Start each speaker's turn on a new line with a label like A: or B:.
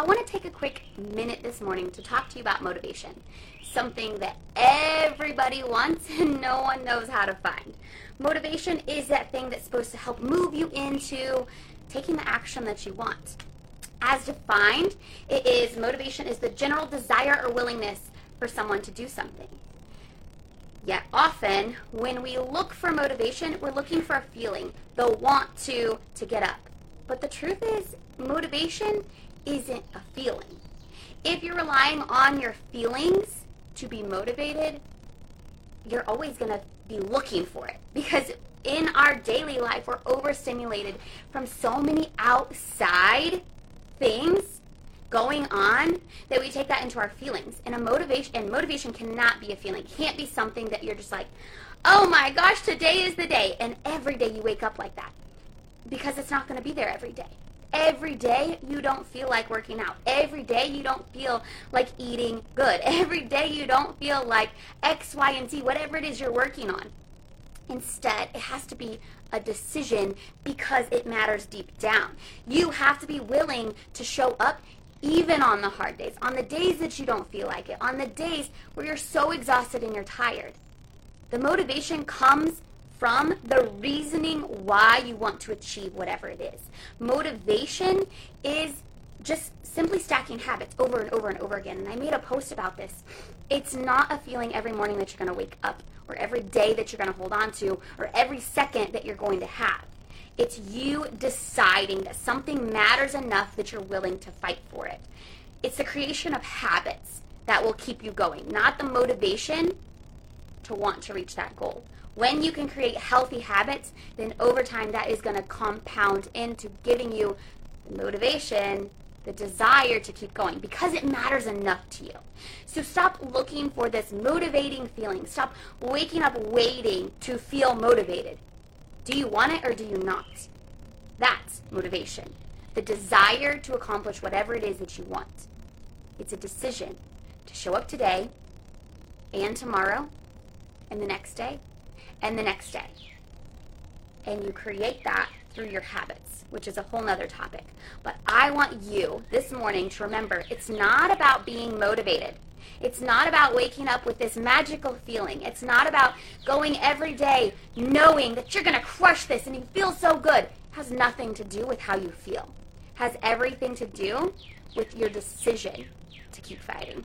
A: I want to take a quick minute this morning to talk to you about motivation, something that everybody wants and no one knows how to find. Motivation is that thing that's supposed to help move you into taking the action that you want. As defined, it is motivation is the general desire or willingness for someone to do something. Yet often, when we look for motivation, we're looking for a feeling, the want to to get up. But the truth is, motivation isn't a feeling. If you're relying on your feelings to be motivated, you're always going to be looking for it. Because in our daily life we're overstimulated from so many outside things going on that we take that into our feelings. And a motivation and motivation cannot be a feeling. Can't be something that you're just like oh my gosh today is the day. And every day you wake up like that. Because it's not going to be there every day Every day you don't feel like working out. Every day you don't feel like eating good. Every day you don't feel like X, Y, and Z, whatever it is you're working on. Instead, it has to be a decision because it matters deep down. You have to be willing to show up even on the hard days, on the days that you don't feel like it, on the days where you're so exhausted and you're tired. The motivation comes from the reasoning why you want to achieve whatever it is. Motivation is just simply stacking habits over and over and over again. And I made a post about this. It's not a feeling every morning that you're going to wake up, or every day that you're going to hold on to, or every second that you're going to have. It's you deciding that something matters enough that you're willing to fight for it. It's the creation of habits that will keep you going, not the motivation to want to reach that goal. When you can create healthy habits, then over time that is going to compound into giving you motivation, the desire to keep going because it matters enough to you. So stop looking for this motivating feeling. Stop waking up waiting to feel motivated. Do you want it or do you not? That's motivation. The desire to accomplish whatever it is that you want. It's a decision to show up today and tomorrow and the next day and the next day. And you create that through your habits, which is a whole nother topic. But I want you this morning to remember it's not about being motivated. It's not about waking up with this magical feeling. It's not about going every day knowing that you're going to crush this and you feel so good. It has nothing to do with how you feel. It has everything to do with your decision to keep fighting.